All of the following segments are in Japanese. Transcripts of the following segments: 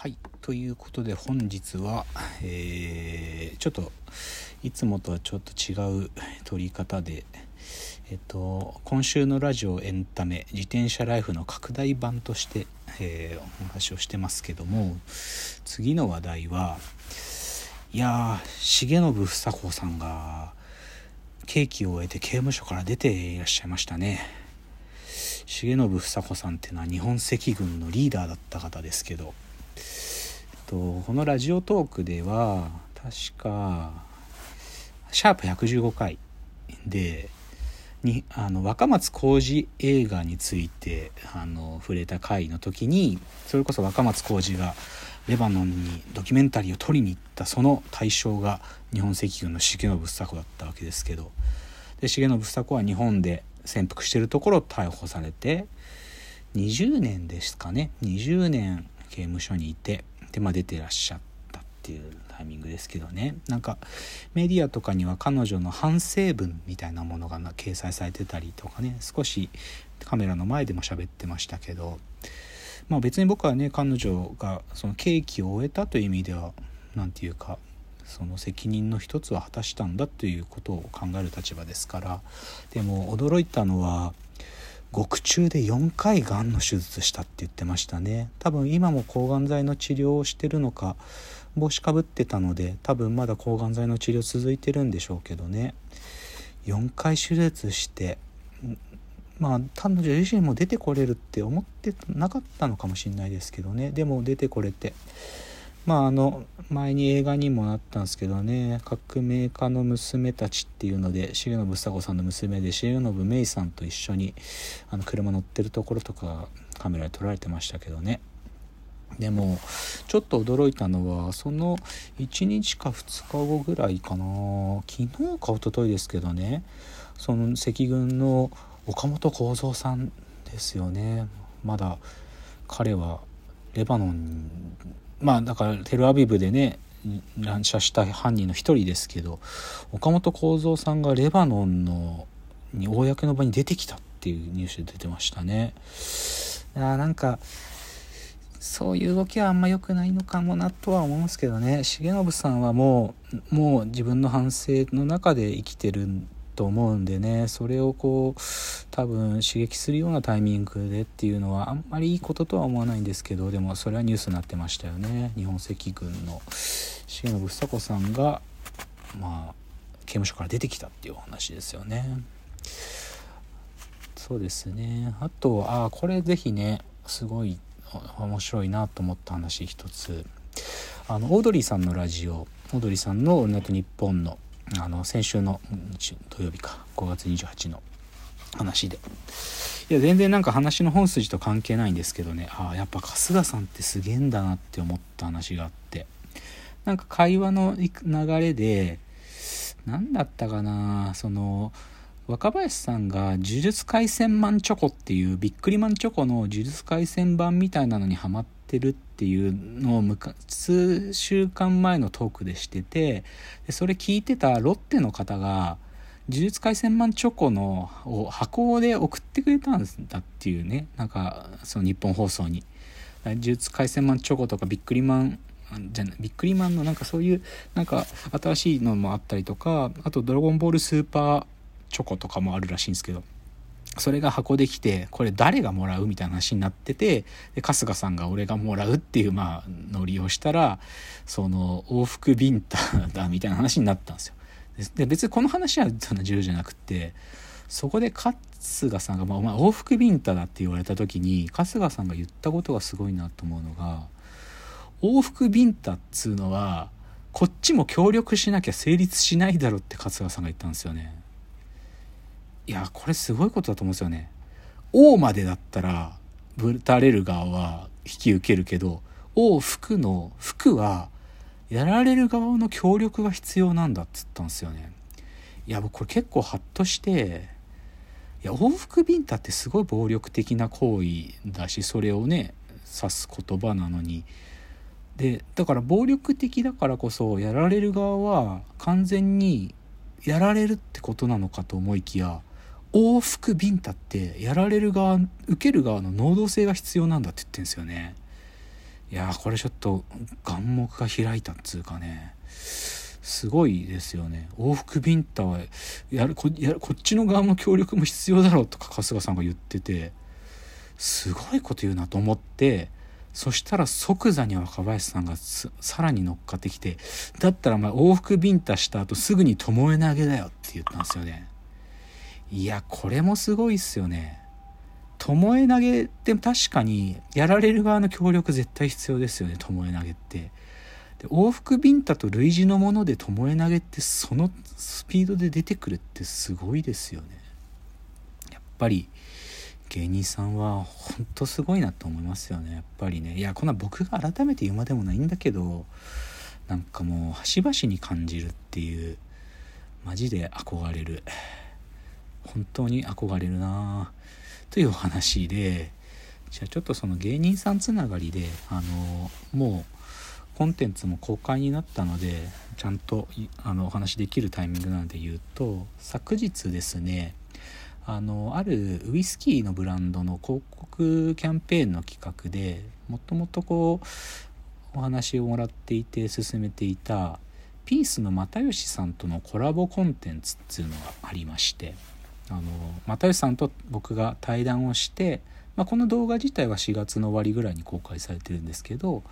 はいということで本日は、えー、ちょっといつもとはちょっと違う撮り方でえっと今週のラジオエンタメ自転車ライフの拡大版として、えー、お話をしてますけども次の話題はいや重信房子さんが刑期を終えて刑務所から出ていらっしゃいましたね。重信房子さんっていうのは日本赤軍のリーダーだった方ですけどとこのラジオトークでは確かシャープ115回でにあの若松浩二映画についてあの触れた回の時にそれこそ若松浩二がレバノンにドキュメンタリーを撮りに行ったその対象が日本赤軍の重信房子だったわけですけどで重信房子は日本で潜伏してるところを逮捕されて20年ですかね20年刑務所にいてで、まあ、出てらっしゃったっていうタイミングですけどね。なんかメディアとかには彼女の反省文みたいなものが掲載されてたりとかね少しカメラの前でも喋ってましたけど、まあ、別に僕はね彼女がその刑期を終えたという意味では何て言うかその責任の一つは果たしたんだということを考える立場ですからでも驚いたのは獄中で4回がんの手術したって言ってましたね。多分今も抗がん剤の治療をしてるのか帽子かぶってたので多分まだ抗がん剤の治療続いてるんでしょうけどね。4回手術してまあ彼女自身も出てこれるって思ってなかったのかもしれないですけどね。でも出てこれて。まああの前に映画にもなったんですけどね「革命家の娘たち」っていうので重信房子さんの娘で重信芽衣さんと一緒にあの車乗ってるところとかカメラで撮られてましたけどね。でもちょっと驚いたのはその1日か2日後ぐらいかな。昨日か一昨日ですけどねその赤軍の岡本幸三さんですよね。まだ彼はレバノンまあだからテルアビブでね乱射した犯人の一人ですけど岡本幸三さんがレバノンのに公の場に出てきたっていうニュースで出てましたね。あなんかそういう動きはあんま良くないのかもなとは思うんですけどね重信さんはもうもう自分の反省の中で生きてるんと思うんでねそれをこう多分刺激するようなタイミングでっていうのはあんまりいいこととは思わないんですけどでもそれはニュースになってましたよね。日本赤軍の重信房子さんがまあ刑務所から出てきたっていうお話ですよね。そうですね。あとあこれ是非ねすごい面白いなと思った話一つ。あのオードリーさんのラジオオードリーさんの「オールナイトニッポン」のあの先週の土曜日か5月28の話で。いや全然なんか話の本筋と関係ないんですけどね。ああやっぱ春日さんってすげえんだなって思った話があって。なんか会話の流れで何だったかなその若林さんが「呪術廻戦マンチョコ」っていうビックリマンチョコの呪術廻戦版みたいなのにハマっててるっていうのを数週間前のトークでしててでそれ聞いてたロッテの方が「呪術廻戦マンチョコの」を箱で送ってくれたんだっていうねなんかその日本放送に。呪術廻戦マンチョコとかビックリマンじゃないビックリマンのなんかそういうなんか新しいのもあったりとかあと「ドラゴンボールスーパーチョコとかもあるらしいんですけどそれが箱できてこれ誰がもらうみたいな話になっててで春日さんが俺がもらうっていうまあノリをしたらその往復ビンタだみたいな話になったんですよ。で別にこの話はそんな重要じゃなくてそこで春日さんが、まあ、お前往復ビンタだって言われた時に春日さんが言ったことがすごいなと思うのが往復ビンタっつうのはこっちも協力しなきゃ成立しないだろって春日さんが言ったんですよね。いやこれすごいことだと思うんですよね。王までだったらぶたれる側は引き受けるけど王服の服はやられる側の協力が必要なんだっつったんですよね。いや僕これ結構ハッとしていや往復ビンタってすごい暴力的な行為だしそれをね指す言葉なのにでだから暴力的だからこそやられる側は完全にやられるってことなのかと思いきや往復ビンタってやられる側受ける側の能動性が必要なんだって言ってるんですよね。いやこれちょっと眼目が開いたっつうかね。すごいですよね。往復ビンタはやるこやこっちの側の協力も必要だろうとか春日さんが言ってて。すごいこと言うなと思ってそしたら即座に若林さんがさらに乗っかってきてだったらお前往復ビンタした後すぐに巴投げだよって言ったんですよね。いやこれもすごいっすよね。巴投げって確かにやられる側の協力絶対必要ですよね巴投げって。で往復ビンタと類似のもので巴投げってそのスピードで出てくるってすごいですよね。やっぱり芸人さんは本当すごいなと思いますよね。やっぱりね。いやこんな僕が改めて言うまでもないんだけどなんかもう端々に感じるっていうマジで憧れる。本当に憧れるな。というお話でじゃあちょっとその芸人さんつながりであのもうコンテンツも公開になったのでちゃんとあのお話できるタイミングなので言うと昨日ですねあのあるウイスキーのブランドの広告キャンペーンの企画でもともとこうお話をもらっていて進めていたピースの又吉さんとのコラボコンテンツっていうのがありましてあの又吉さんと僕が対談をして、まあ、この動画自体は4月の終わりぐらいに公開されてるんですけど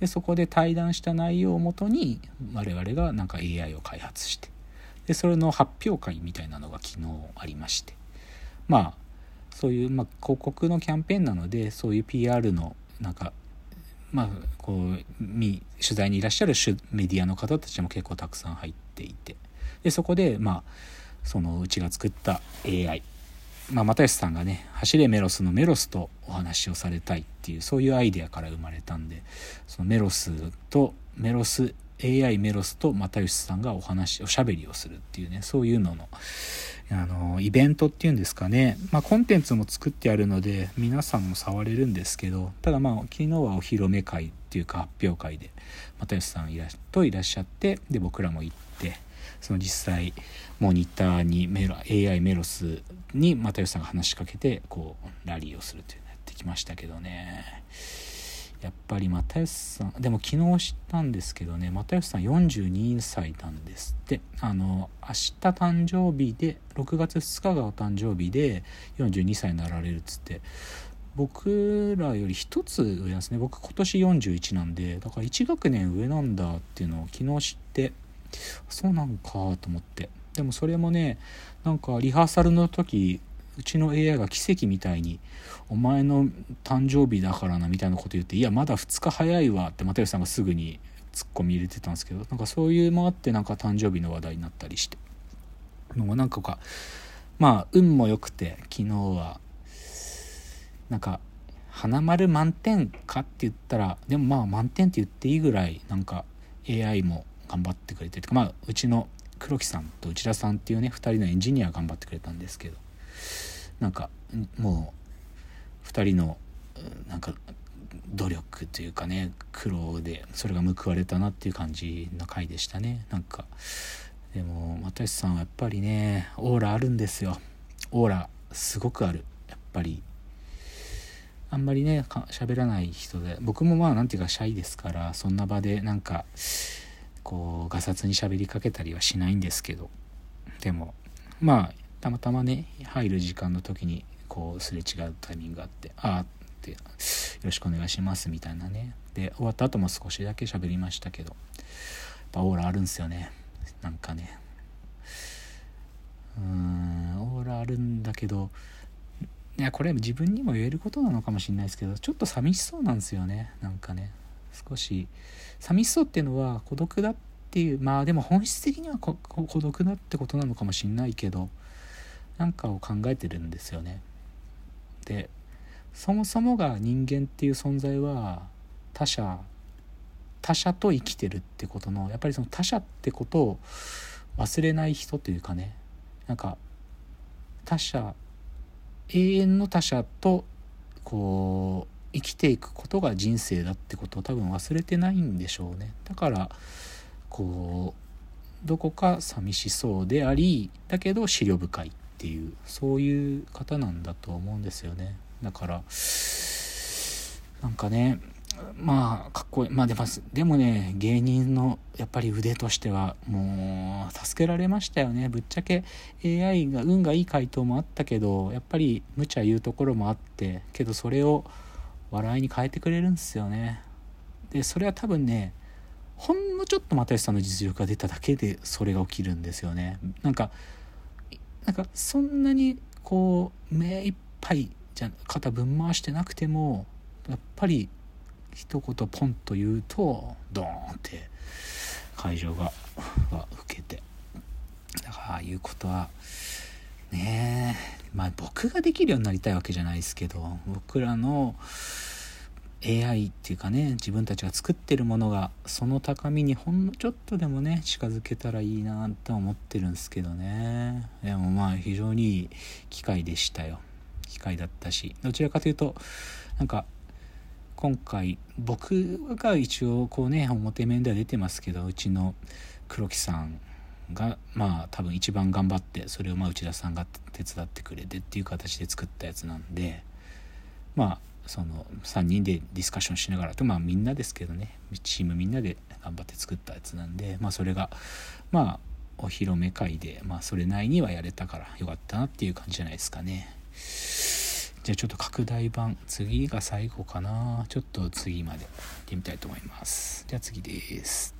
でそこで対談した内容をもとに我々がなんか AI を開発してでそれの発表会みたいなのが昨日ありましてまあそういう、まあ、広告のキャンペーンなのでそういう PR のなんかまあこう取材にいらっしゃるメディアの方たちも結構たくさん入っていてでそこでまあそのうちが作った AI まあ、又吉さんがね「走れメロス」のメロスとお話をされたいっていうそういうアイデアから生まれたんでそのメロスとメロス AI メロスと又吉さんがお話おしゃべりをするっていうねそういうののあのイベントっていうんですかね、まあ、コンテンツも作ってあるので皆さんも触れるんですけどただまあ昨日はお披露目会っていうか発表会で又吉さんいらといらっしゃってで僕らも行ってその実際モニターにメロ AI メロスに又吉さんが話しかけてこうラリーをするというのをやってきましたけどね。やっぱり又吉さんでも昨日知ったんですけどね又吉さん42歳なんですって。あの明日誕生日で6月2日がお誕生日で42歳になられるっつって。僕らより1つ上なんですね。僕今年41なんでだから1学年上なんだっていうのを昨日知ってそうなんかと思って。でもそれもねなんかリハーサルの時うちの AI が奇跡みたいに「お前の誕生日だからな」みたいなこと言って「いやまだ2日早いわ」って又吉さんがすぐにツッコミ入れてたんですけどなんかそういうもあってなんか誕生日の話題になったりして。のがなんかかまあ運も良くて昨日はなんか花丸満点かって言ったらでもまあ満点って言っていいぐらいなんか AI も頑張ってくれてる。まあうちの黒木さんと内田さんっていうね2人のエンジニア頑張ってくれたんですけど。なんかもう2人のなんか努力というかね苦労でそれが報われたなっていう感じの回でしたね。なんかでも又吉さんはやっぱりねオーラあるんですよ。オーラすごくある。やっぱり。あんまりね喋らない人で。僕もまあ何て言うかシャイですからそんな場でなんかこうがさつに喋りかけたりはしないんですけど。でもまあたまたまね入る時間の時にこうすれ違うタイミングがあって「ああ」って「よろしくお願いします」みたいなね。で終わった後も少しだけ喋りましたけどやっぱオーラあるんですよね。なんかね。うーんオーラあるんだけどいやこれ自分にも言えることなのかもしれないですけどちょっと寂しそうなんですよね。なんかね。少し寂しそうっていうのは孤独だっていうまあでも本質的には孤独だってことなのかもしんないけどなんかを考えてるんですよね。でそもそもが人間っていう存在は他者他者と生きてるってことのやっぱりその他者ってことを忘れない人というかねなんか他者永遠の他者とこう生きていくことが人生だってことを多分忘れてないんでしょうね。だからこうどこか寂しそうでありだけど思慮深いっていうそういう方なんだと思うんですよね。だからなんかねまあかっこいい。まあでもでもね芸人のやっぱり腕としてはもう助けられましたよね。ぶっちゃけ AI が運がいい回答もあったけどやっぱり無茶言うところもあってけどそれを笑いに変えてくれるんですよね。でそれは多分ねほんのちょっと又吉さんの実力が出ただけでそれが起きるんですよね。なんかなんかそんなにこう目いっぱいじゃ肩ぶん回してなくてもやっぱり一言ポンと言うとドーンって会場が受けて。だからああいうことはねえ。まあ僕ができるようになりたいわけじゃないですけど僕らの AI っていうかね自分たちが作ってるものがその高みにほんのちょっとでもね近づけたらいいなと思ってるんですけどね。でもまあ非常にいい機会でしたよ。機会だったし。どちらかというとなんか今回僕が一応こうね表面では出てますけどうちの黒木さん。がまあ多分一番頑張ってそれをまあ内田さんが手伝ってくれてっていう形で作ったやつなんでまあその3人でディスカッションしながらとまあみんなですけどねチームみんなで頑張って作ったやつなんでまあそれがまあお披露目会でまあそれなりにはやれたからよかったなっていう感じじゃないですかね。じゃあちょっと拡大版次が最後かな。ちょっと次まで行ってみたいと思います。じゃあ次です。